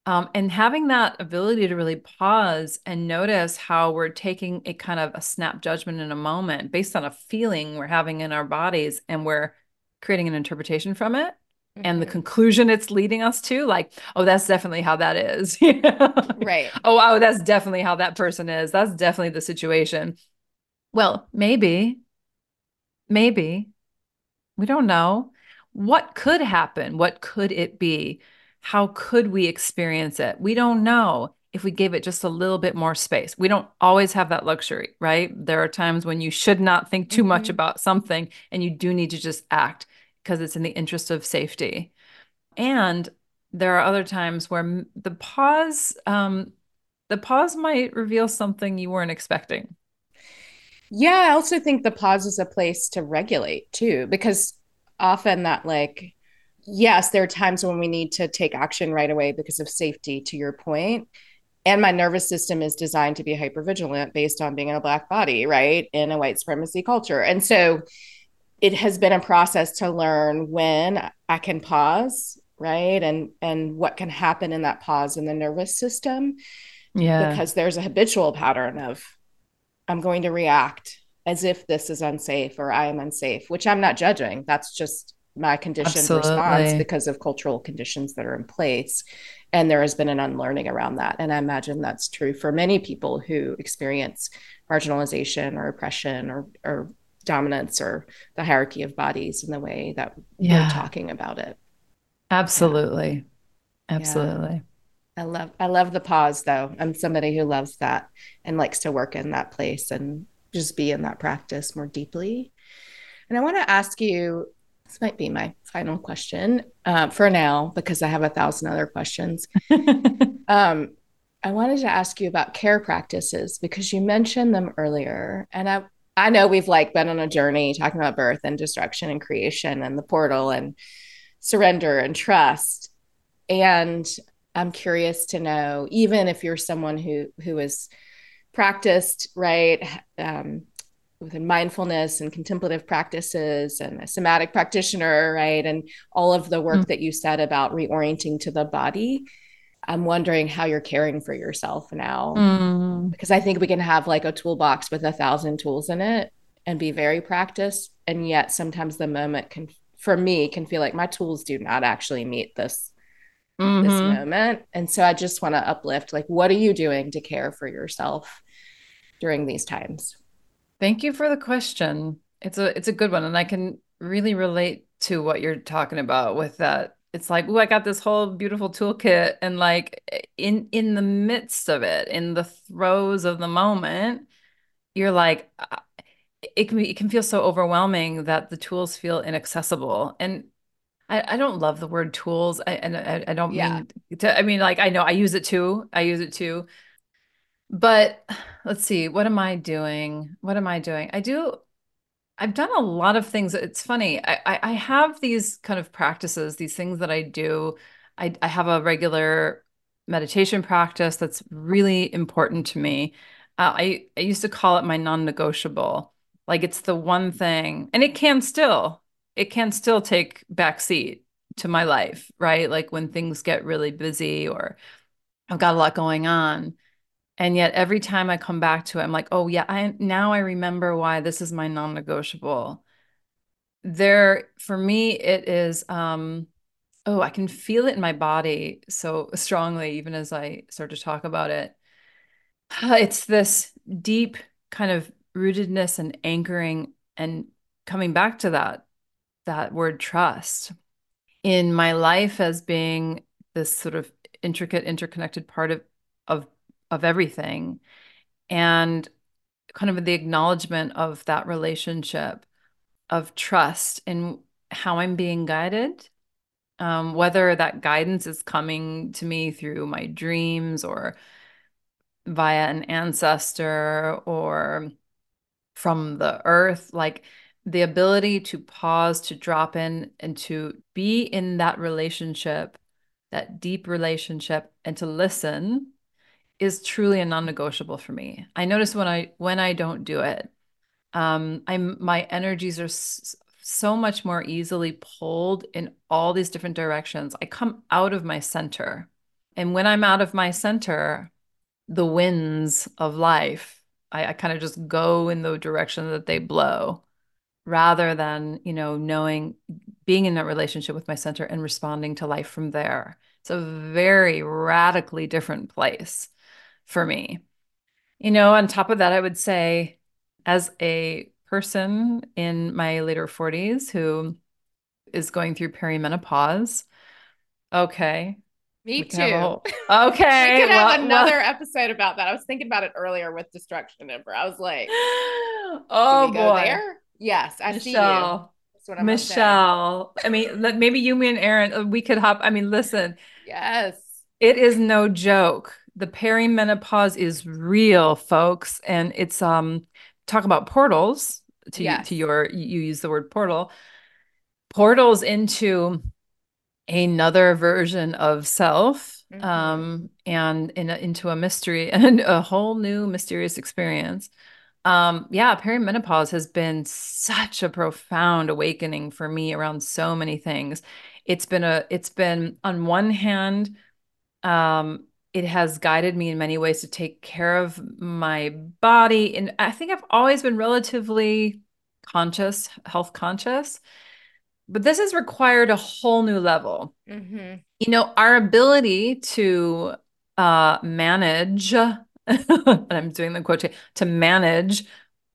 Um, and having that ability to really pause and notice how we're taking a kind of a snap judgment in a moment based on a feeling we're having in our bodies and we're creating an interpretation from it mm-hmm. and the mm-hmm. conclusion it's leading us to like oh that's definitely how that is right oh wow that's definitely how that person is that's definitely the situation well maybe Maybe. We don't know. What could happen? What could it be? How could we experience it? We don't know if we gave it just a little bit more space. We don't always have that luxury, right? There are times when you should not think too mm-hmm. much about something and you do need to just act because it's in the interest of safety. And there are other times where the pause um, the pause might reveal something you weren't expecting. Yeah, I also think the pause is a place to regulate too, because often that, like, yes, there are times when we need to take action right away because of safety, to your point. And my nervous system is designed to be hypervigilant based on being in a black body, right? In a white supremacy culture. And so it has been a process to learn when I can pause, right? And and what can happen in that pause in the nervous system. Yeah. Because there's a habitual pattern of I'm going to react as if this is unsafe or I am unsafe, which I'm not judging. That's just my conditioned Absolutely. response because of cultural conditions that are in place. And there has been an unlearning around that. And I imagine that's true for many people who experience marginalization or oppression or, or dominance or the hierarchy of bodies in the way that yeah. we're talking about it. Absolutely. Yeah. Absolutely. Yeah. I love I love the pause though. I'm somebody who loves that and likes to work in that place and just be in that practice more deeply. And I want to ask you this might be my final question uh, for now because I have a thousand other questions. um, I wanted to ask you about care practices because you mentioned them earlier, and I I know we've like been on a journey talking about birth and destruction and creation and the portal and surrender and trust. And I'm curious to know, even if you're someone who who is practiced right um, within mindfulness and contemplative practices and a somatic practitioner, right, and all of the work mm. that you said about reorienting to the body. I'm wondering how you're caring for yourself now, mm. because I think we can have like a toolbox with a thousand tools in it and be very practiced, and yet sometimes the moment can, for me, can feel like my tools do not actually meet this mm-hmm. this moment. And so I just want to uplift like, what are you doing to care for yourself during these times? Thank you for the question. It's a it's a good one. And I can really relate to what you're talking about with that. It's like, oh, I got this whole beautiful toolkit. And like in in the midst of it, in the throes of the moment, you're like, uh, it can be, it can feel so overwhelming that the tools feel inaccessible. And I, I don't love the word tools. I, and I, I don't yeah. mean to, I mean, like, I know I use it too. I use it too. But let's see, what am I doing? What am I doing? I do, I've done a lot of things. It's funny. I, I, have these kind of practices, these things that I do. I, I have a regular meditation practice that's really important to me. Uh, I, I used to call it my non negotiable. Like it's the one thing, and it can still, it can still take backseat to my life, right? Like when things get really busy or I've got a lot going on. And yet every time I come back to it, I'm like, oh yeah, I now I remember why this is my non-negotiable. There for me, it is um, oh, I can feel it in my body so strongly, even as I start to talk about it. It's this deep kind of rootedness and anchoring and coming back to that that word trust in my life as being this sort of intricate interconnected part of of of everything. And kind of the acknowledgement of that relationship of trust in how I'm being guided Um, whether that guidance is coming to me through my dreams or via an ancestor or from the earth, like the ability to pause, to drop in, and to be in that relationship, that deep relationship, and to listen is truly a non-negotiable for me. I notice when I when I don't do it, um, I'm my energies are so much more easily pulled in all these different directions. I come out of my center. And when I'm out of my center, the winds of life, I, I kind of just go in the direction that they blow rather than, you know, knowing, being in that relationship with my center and responding to life from there. It's a very radically different place for me. You know, on top of that, I would say as a person in my later 40s who is going through perimenopause, okay. Me too. Whole, okay. we could have well, another well. episode about that. I was thinking about it earlier with Destruction Emperor. I was like, oh boy. there? Yes, I Michelle. see you. Michelle. I mean, maybe you, me, and Aaron, uh, we could hop. I mean, listen. Yes. It is no joke. The perimenopause is real, folks, and it's um talk about portals to yes. to your you use the word portal. Portals into another version of self mm-hmm. um and in a, into a mystery and a whole new mysterious experience. Um, yeah, perimenopause has been such a profound awakening for me around so many things. It's been a, it's been on one hand, um, it has guided me in many ways to take care of my body. And I think I've always been relatively conscious, health conscious, but this has required a whole new level. Mm-hmm. You know, our ability to uh, manage and I'm doing the quote to manage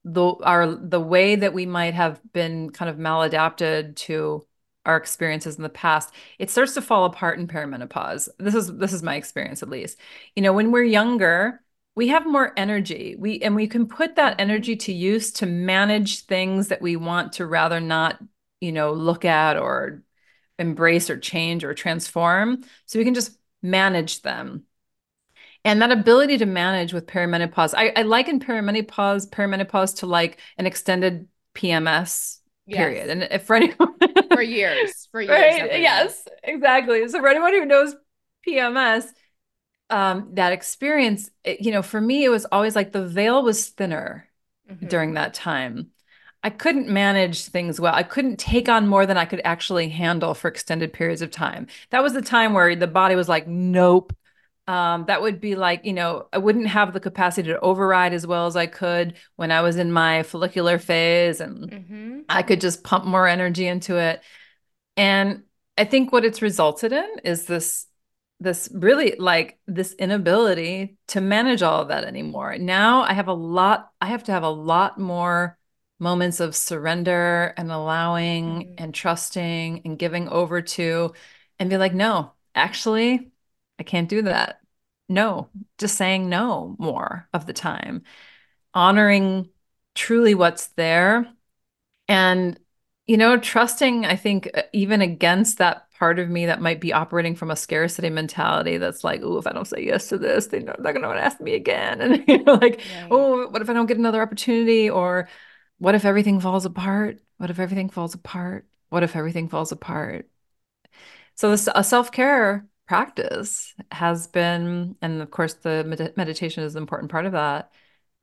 the our the way that we might have been kind of maladapted to our experiences in the past it starts to fall apart in perimenopause. This is this is my experience at least. You know when we're younger we have more energy. We and we can put that energy to use to manage things that we want to rather not you know look at or embrace or change or transform. So we can just manage them. And that ability to manage with perimenopause, I, I liken perimenopause, perimenopause to like an extended PMS period. Yes. And if for anyone for years, for years. Right? Yes, exactly. So for anyone who knows PMS, um, that experience, it, you know, for me, it was always like the veil was thinner mm-hmm. during that time. I couldn't manage things well. I couldn't take on more than I could actually handle for extended periods of time. That was the time where the body was like, nope, um, that would be like, you know, I wouldn't have the capacity to override as well as I could when I was in my follicular phase and mm-hmm. I could just pump more energy into it. And I think what it's resulted in is this this really like this inability to manage all of that anymore. Now I have a lot I have to have a lot more moments of surrender and allowing mm-hmm. and trusting and giving over to and be like no, actually I can't do that. No, just saying no more of the time, honoring truly what's there. And, you know, trusting, I think, uh, even against that part of me that might be operating from a scarcity mentality that's like, oh, if I don't say yes to this, they know they're going to ask me again. And, you know, like, oh, what if I don't get another opportunity? Or what if everything falls apart? What if everything falls apart? What if everything falls apart? So, this, a self care practice has been, and of course, the med- meditation is an important part of that,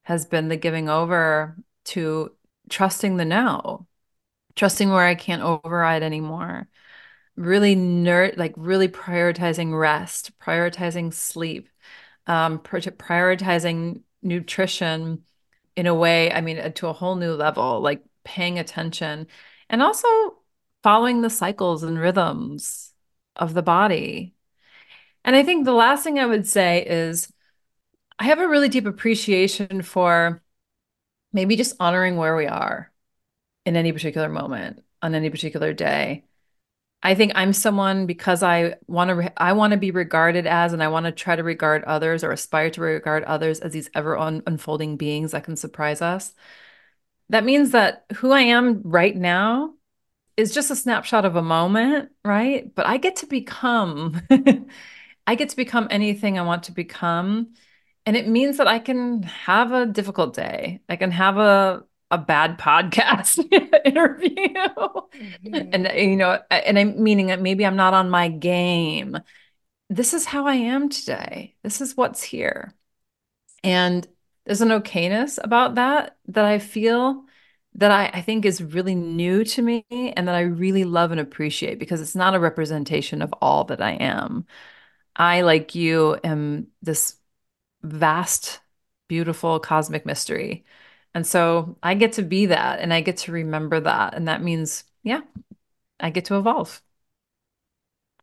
has been the giving over to trusting the now, trusting where I can't override anymore. Really nerd, like really prioritizing rest, prioritizing sleep, um, prioritizing nutrition in a way, I mean, to a whole new level, like paying attention and also following the cycles and rhythms of the body and I think the last thing I would say is I have a really deep appreciation for maybe just honoring where we are in any particular moment on any particular day. I think I'm someone because I want to re- I want to be regarded as and I want to try to regard others or aspire to regard others as these ever un- unfolding beings that can surprise us. That means that who I am right now is just a snapshot of a moment, right? But I get to become, I get to become anything I want to become. And it means that I can have a difficult day. I can have a a bad podcast interview. Mm-hmm. And you know, and I'm meaning that maybe I'm not on my game. This is how I am today. This is what's here. And there's an okayness about that that I feel that I, I think is really new to me and that I really love and appreciate because it's not a representation of all that I am. I, like you, am this vast, beautiful cosmic mystery. And so I get to be that and I get to remember that. And that means, yeah, I get to evolve.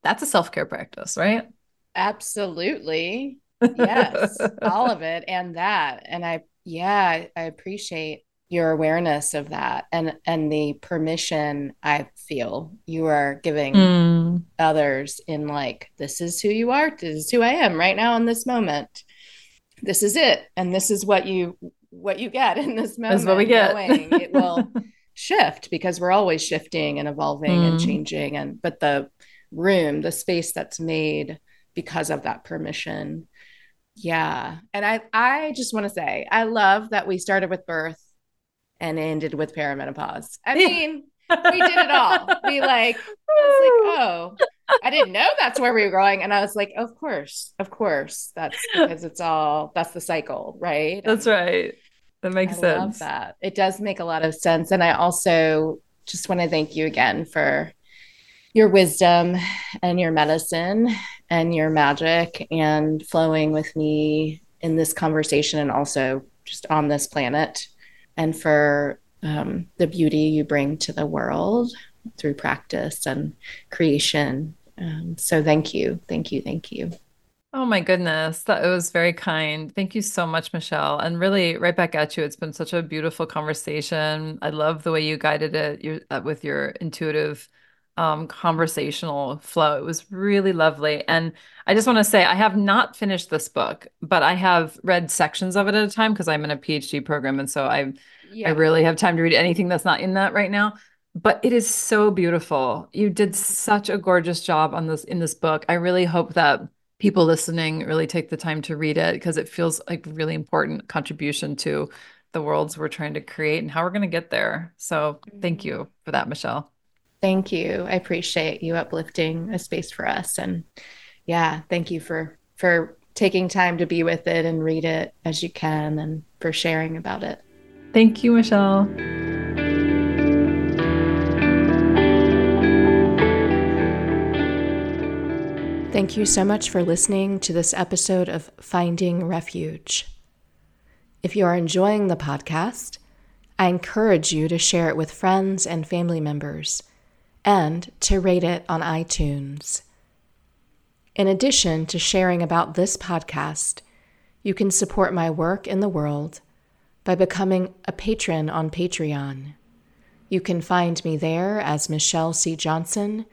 That's a self care practice, right? Absolutely. Yes, all of it and that. And I, yeah, I appreciate your awareness of that and and the permission I feel you are giving mm. others in like this is who you are, this is who I am right now in this moment. This is it, and this is what you what you get in this moment. That's what we get. it will shift because we're always shifting and evolving mm. and changing, and but the room, the space that's made because of that permission. Yeah. And I I just want to say I love that we started with birth and ended with perimenopause. I mean, we did it all. We like, I was like, oh, I didn't know that's where we were going. And I was like, of course, of course. That's because it's all that's the cycle, right? That's right. That makes I sense. Love that. It does make a lot of sense. And I also just want to thank you again for your wisdom and your medicine and your magic and flowing with me in this conversation and also just on this planet and for um, the beauty you bring to the world through practice and creation. Um, so thank you, thank you, thank you. Oh my goodness, that was very kind. Thank you so much, Michelle. And really, right back at you. It's been such a beautiful conversation. I love the way you guided it uh, with your intuitive um, conversational flow. It was really lovely. And I just want to say, I have not finished this book, but I have read sections of it at a time because I'm in a PhD program. And so I, yeah. I really have time to read anything that's not in that right now. But it is so beautiful. You did such a gorgeous job on this in this book. I really hope that people listening really take the time to read it because it feels like really important contribution to the worlds we're trying to create and how we're going to get there. So thank mm-hmm. you for that, Michelle. Thank you. I appreciate you uplifting a space for us. And yeah, thank you for for taking time to be with it and read it as you can and for sharing about it. Thank you, Michelle. Thank you so much for listening to this episode of Finding Refuge. If you are enjoying the podcast, I encourage you to share it with friends and family members and to rate it on iTunes. In addition to sharing about this podcast, you can support my work in the world by becoming a patron on Patreon. You can find me there as Michelle C. Johnson,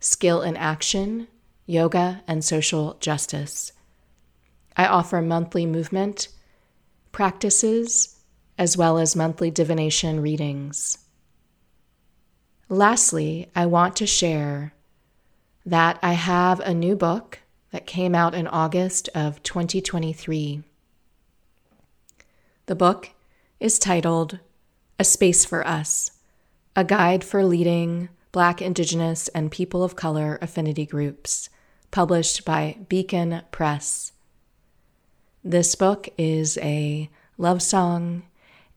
Skill in Action, Yoga, and Social Justice. I offer monthly movement practices as well as monthly divination readings. Lastly, I want to share that I have a new book that came out in August of 2023. The book is titled A Space for Us A Guide for Leading Black, Indigenous, and People of Color Affinity Groups, published by Beacon Press. This book is a love song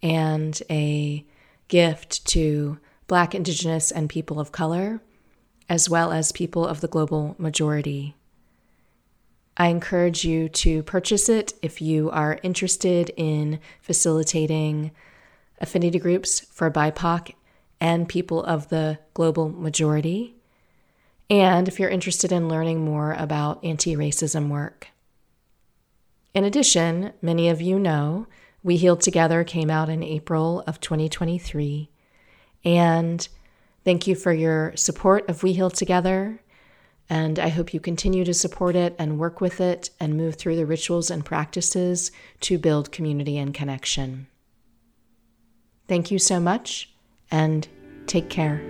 and a gift to Black, Indigenous, and people of color, as well as people of the global majority. I encourage you to purchase it if you are interested in facilitating affinity groups for BIPOC and people of the global majority, and if you're interested in learning more about anti racism work. In addition, many of you know We Heal Together came out in April of 2023. And thank you for your support of We Heal Together. And I hope you continue to support it and work with it and move through the rituals and practices to build community and connection. Thank you so much and take care.